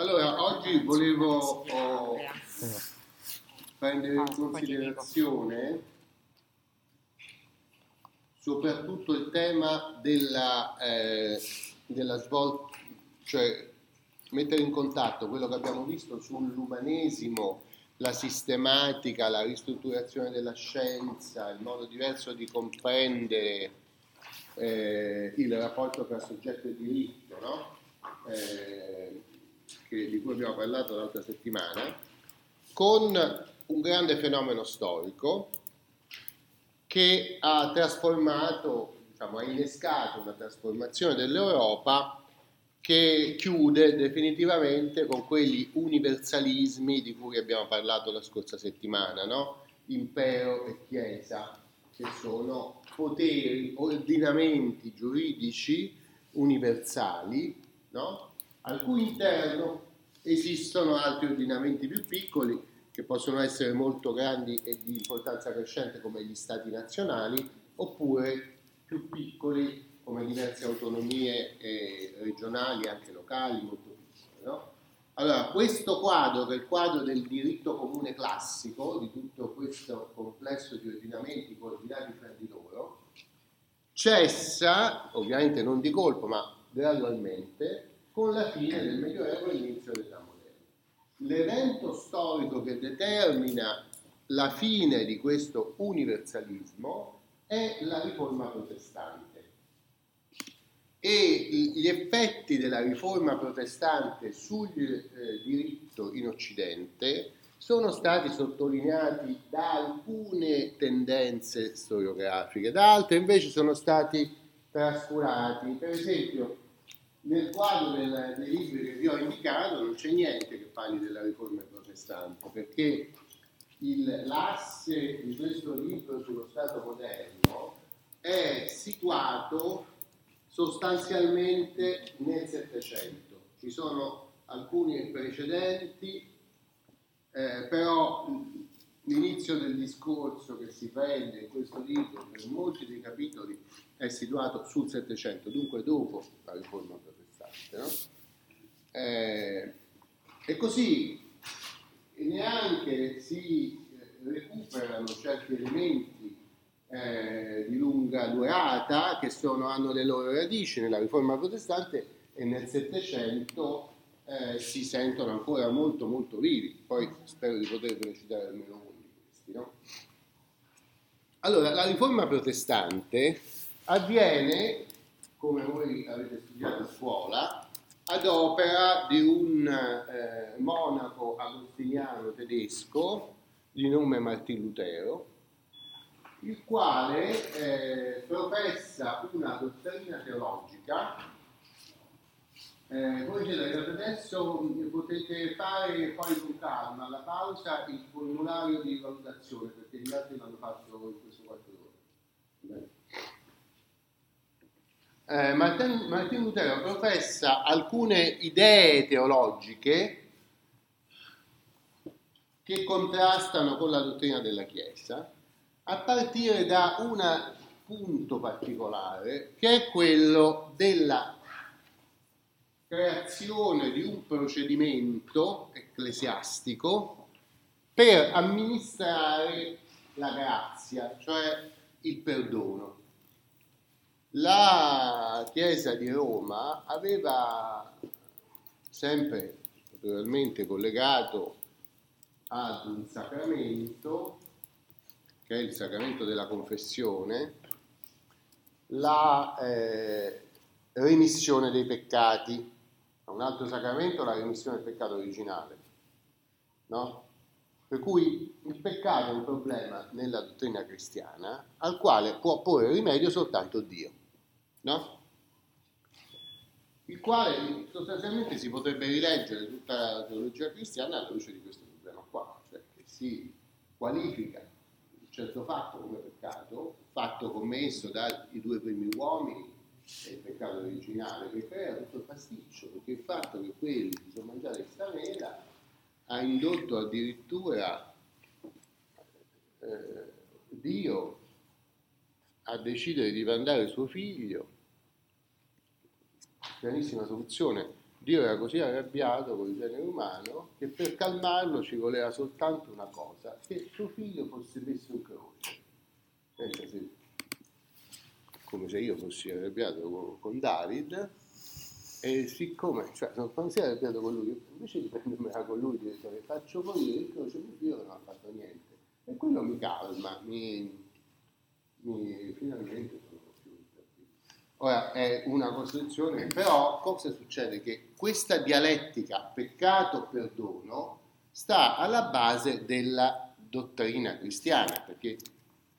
Allora, oggi volevo oh, prendere in considerazione soprattutto il tema della, eh, della svolta, cioè mettere in contatto quello che abbiamo visto sull'umanesimo, la sistematica, la ristrutturazione della scienza, il modo diverso di comprendere eh, il rapporto tra soggetto e diritto, no? eh, che, di cui abbiamo parlato l'altra settimana, con un grande fenomeno storico che ha trasformato, diciamo, ha innescato una trasformazione dell'Europa che chiude definitivamente con quegli universalismi di cui abbiamo parlato la scorsa settimana, no? impero e chiesa, che sono poteri, ordinamenti giuridici universali, no? al cui interno esistono altri ordinamenti più piccoli che possono essere molto grandi e di importanza crescente come gli stati nazionali, oppure più piccoli come diverse autonomie eh, regionali, anche locali, molto piccole. No? Allora, questo quadro, che è il quadro del diritto comune classico, di tutto questo complesso di ordinamenti coordinati fra di loro, cessa, ovviamente non di colpo, ma gradualmente, con la fine del Medioevo e l'inizio della moderna. L'evento storico che determina la fine di questo universalismo è la riforma protestante e gli effetti della riforma protestante sul eh, diritto in Occidente sono stati sottolineati da alcune tendenze storiografiche, da altre invece sono stati trascurati. Per esempio, nel quadro del, dei libri che vi ho indicato non c'è niente che parli della riforma protestante, perché il, l'asse di questo libro sullo Stato moderno è situato sostanzialmente nel Settecento. Ci sono alcuni precedenti, eh, però l'inizio del discorso che si prende in questo libro, per molti dei capitoli, è situato sul Settecento, dunque dopo la riforma? Eh, e così neanche si recuperano certi elementi eh, di lunga durata che sono, hanno le loro radici nella riforma protestante e nel Settecento eh, si sentono ancora molto molto vivi. Poi spero di potervene citare almeno uno di questi. No? Allora, la riforma protestante avviene, come voi avete studiato a scuola, ad opera di un eh, monaco agostiniano tedesco di nome Martin Lutero, il quale eh, professa una dottrina teologica. Eh, voi arrivati adesso, potete fare poi con calma alla pausa il formulario di valutazione perché gli altri l'hanno fatto in questo quarto d'ora. Eh, Martin, Martin Lutero professa alcune idee teologiche che contrastano con la dottrina della Chiesa a partire da un punto particolare che è quello della creazione di un procedimento ecclesiastico per amministrare la grazia, cioè il perdono. La Chiesa di Roma aveva sempre naturalmente collegato ad un sacramento che è il sacramento della confessione, la eh, remissione dei peccati, un altro sacramento la remissione del peccato originale, no? Per cui il peccato è un problema nella dottrina cristiana al quale può porre rimedio soltanto Dio, no? Il quale sostanzialmente si potrebbe rileggere tutta la teologia cristiana alla luce di questo problema qua, cioè che si qualifica certo fatto come peccato, fatto commesso dai due primi uomini, è il peccato originale che crea tutto il pasticcio, perché il fatto che quelli si sono mangiati questa mela ha indotto addirittura eh, Dio a decidere di mandare suo figlio, pianissima soluzione, Dio era così arrabbiato con il genere umano che per calmarlo ci voleva soltanto una cosa, che suo figlio fosse messo in croce. Pensa se, come se io fossi arrabbiato con, con David, e siccome, cioè, non si è arrabbiato con lui, invece di prendermela con lui, di dire faccio morire il croce, mio figlio non ha fatto niente. E quello mi calma, mi, mi finalmente sono più tranquillo. Ora è una costruzione, però cosa succede? Che questa dialettica peccato-perdono sta alla base della dottrina cristiana, perché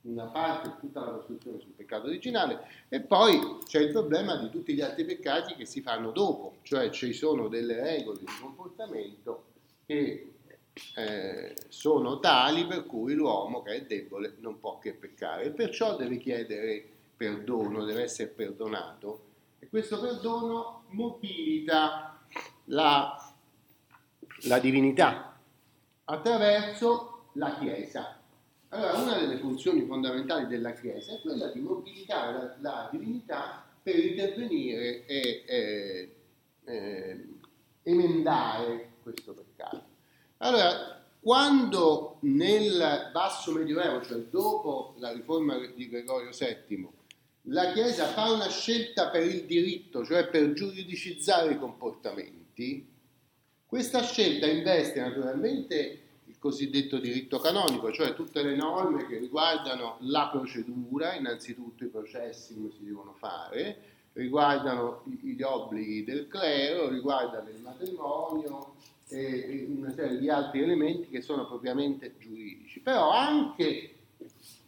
una parte tutta la costruzione sul peccato originale e poi c'è il problema di tutti gli altri peccati che si fanno dopo, cioè ci sono delle regole di comportamento che eh, sono tali per cui l'uomo che è debole non può che peccare. E perciò deve chiedere perdono, deve essere perdonato. E questo perdono mobilita la, la divinità attraverso la Chiesa. Allora, una delle funzioni fondamentali della Chiesa è quella di mobilitare la, la divinità per intervenire e eh, eh, emendare questo peccato. Allora, quando nel basso medioevo, cioè dopo la riforma di Gregorio VII, la Chiesa fa una scelta per il diritto, cioè per giuridicizzare i comportamenti, questa scelta investe naturalmente cosiddetto diritto canonico, cioè tutte le norme che riguardano la procedura, innanzitutto i processi come si devono fare, riguardano gli obblighi del clero, riguardano il matrimonio e una serie di altri elementi che sono propriamente giuridici. Però anche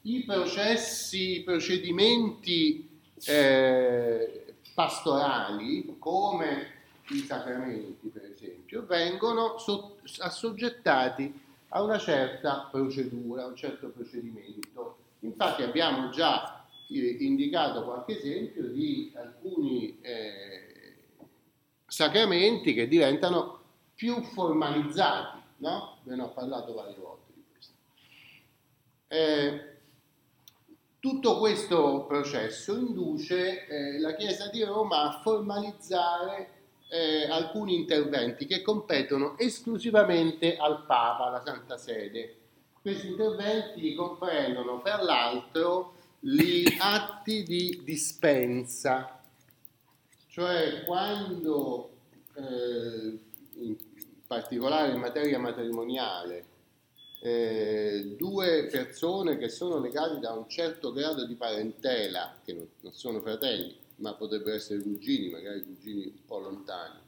i processi, i procedimenti eh, pastorali, come i sacramenti per esempio, vengono assoggettati a una certa procedura, a un certo procedimento. Infatti abbiamo già eh, indicato qualche esempio di alcuni eh, sacramenti che diventano più formalizzati, no? Ve ne ho parlato varie volte di questo. Eh, tutto questo processo induce eh, la Chiesa di Roma a formalizzare eh, alcuni interventi che competono esclusivamente al Papa, alla Santa Sede. Questi interventi comprendono, fra l'altro, gli atti di dispensa, cioè quando, eh, in particolare in materia matrimoniale, eh, due persone che sono legate da un certo grado di parentela, che non, non sono fratelli, ma potrebbero essere cugini, magari cugini un po' lontani,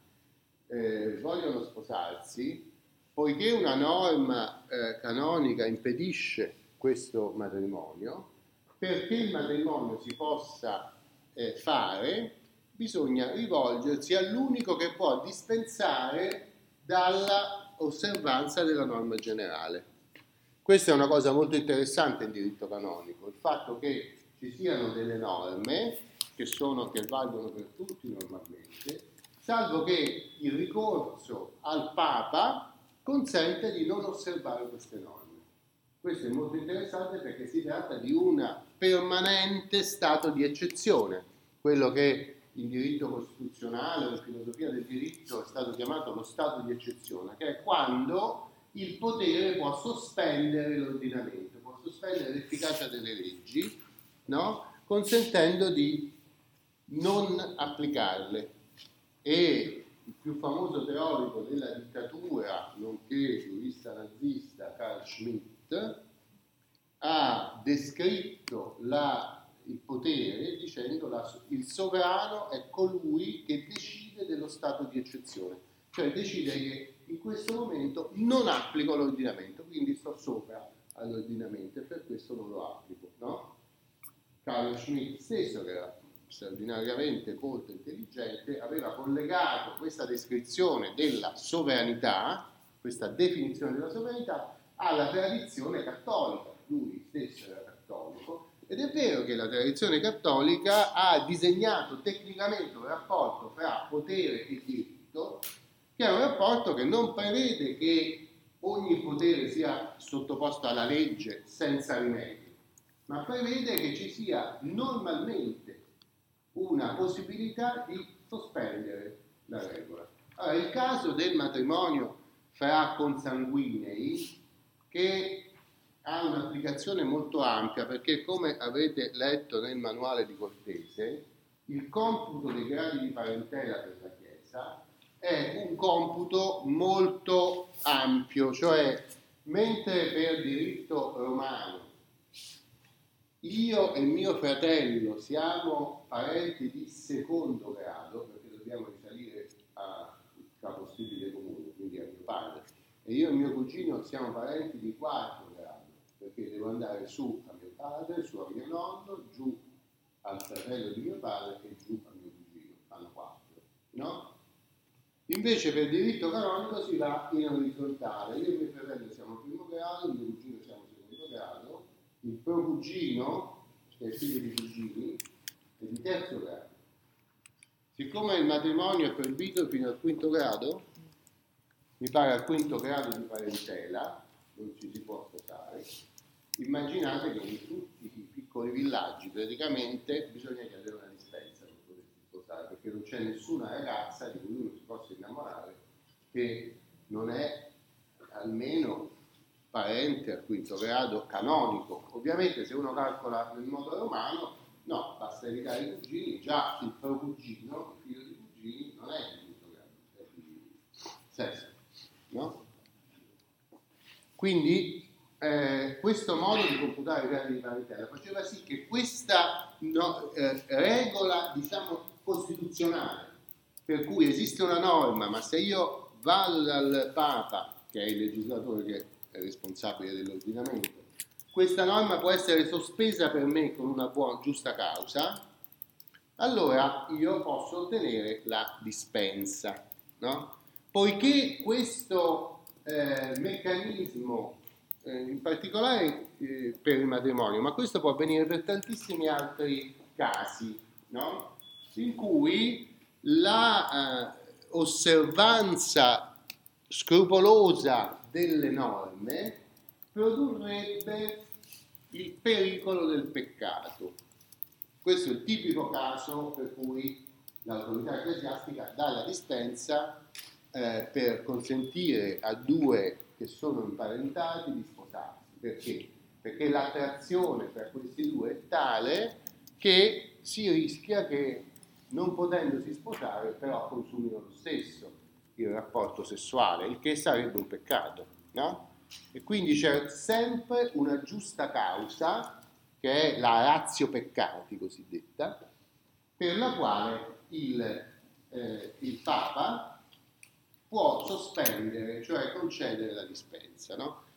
eh, vogliono sposarsi, poiché una norma eh, canonica impedisce questo matrimonio, perché il matrimonio si possa eh, fare, bisogna rivolgersi all'unico che può dispensare dalla osservanza della norma generale. Questa è una cosa molto interessante in diritto canonico, il fatto che ci siano delle norme che, sono, che valgono per tutti normalmente, salvo che il ricorso al Papa consente di non osservare queste norme. Questo è molto interessante perché si tratta di un permanente stato di eccezione, quello che in diritto costituzionale o in filosofia del diritto è stato chiamato lo stato di eccezione, che è quando il potere può sospendere l'ordinamento, può sospendere l'efficacia delle leggi, no? consentendo di non applicarle. E il più famoso teorico della dittatura, nonché giurista nazista, Carl Schmitt, ha descritto la, il potere dicendo che il sovrano è colui che decide dello stato di eccezione, cioè decide che in questo momento non applico l'ordinamento, quindi sto sopra all'ordinamento e per questo non lo applico. No? Carlo Schmitt stesso, che era straordinariamente molto intelligente, aveva collegato questa descrizione della sovranità, questa definizione della sovranità, alla tradizione cattolica. Lui stesso era ed è vero che la tradizione cattolica ha disegnato tecnicamente un rapporto fra potere e diritto, che è un rapporto che non prevede che ogni potere sia sottoposto alla legge senza rimedio, ma prevede che ci sia normalmente una possibilità di sospendere la regola. Allora, il caso del matrimonio fra consanguinei che ha un'applicazione molto ampia perché come avete letto nel manuale di Cortese, il computo dei gradi di parentela per la Chiesa è un computo molto ampio, cioè mentre per diritto romano io e mio fratello siamo parenti di secondo grado, perché dobbiamo risalire a capostipite comune, quindi a mio padre, e io e mio cugino siamo parenti di quarto perché devo andare su a mio padre, su a mio nonno, giù al fratello di mio padre e giù a mio cugino, fanno quattro, no? Invece per diritto canonico si va in orizzontale, io e mio fratello siamo primo grado, mio cugino siamo secondo grado, il procugino, che è figlio di cugini, è di terzo grado. Siccome il matrimonio è proibito fino al quinto grado, mi pare al quinto grado di parentela, non ci si può sposare, immaginate che in tutti i piccoli villaggi praticamente bisogna chiedere una dispensa per potersi sposare, perché non c'è nessuna ragazza di cui uno si possa innamorare che non è almeno parente al quinto grado canonico. Ovviamente se uno calcola nel modo romano, no, basta evitare i cugini, già il procugino, il figlio di cugini, non è il quinto grado, è il sesto no? Quindi eh, questo modo di computare i gradi di parentela faceva sì che questa no, eh, regola, diciamo, costituzionale, per cui esiste una norma, ma se io vado dal Papa, che è il legislatore che è responsabile dell'ordinamento, questa norma può essere sospesa per me con una buona, giusta causa, allora io posso ottenere la dispensa. No? poiché questo eh, meccanismo, in particolare eh, per il matrimonio, ma questo può avvenire per tantissimi altri casi, no? in cui la eh, scrupolosa delle norme produrrebbe il pericolo del peccato. Questo è il tipico caso per cui l'autorità ecclesiastica dà la dispensa eh, per consentire a due che sono imparentati di. Perché? Perché l'attrazione tra questi due è tale che si rischia che non potendosi sposare però consumino lo stesso il rapporto sessuale, il che sarebbe un peccato, no? E quindi c'è sempre una giusta causa, che è la razio peccati cosiddetta, per la quale il, eh, il Papa può sospendere, cioè concedere la dispensa. No?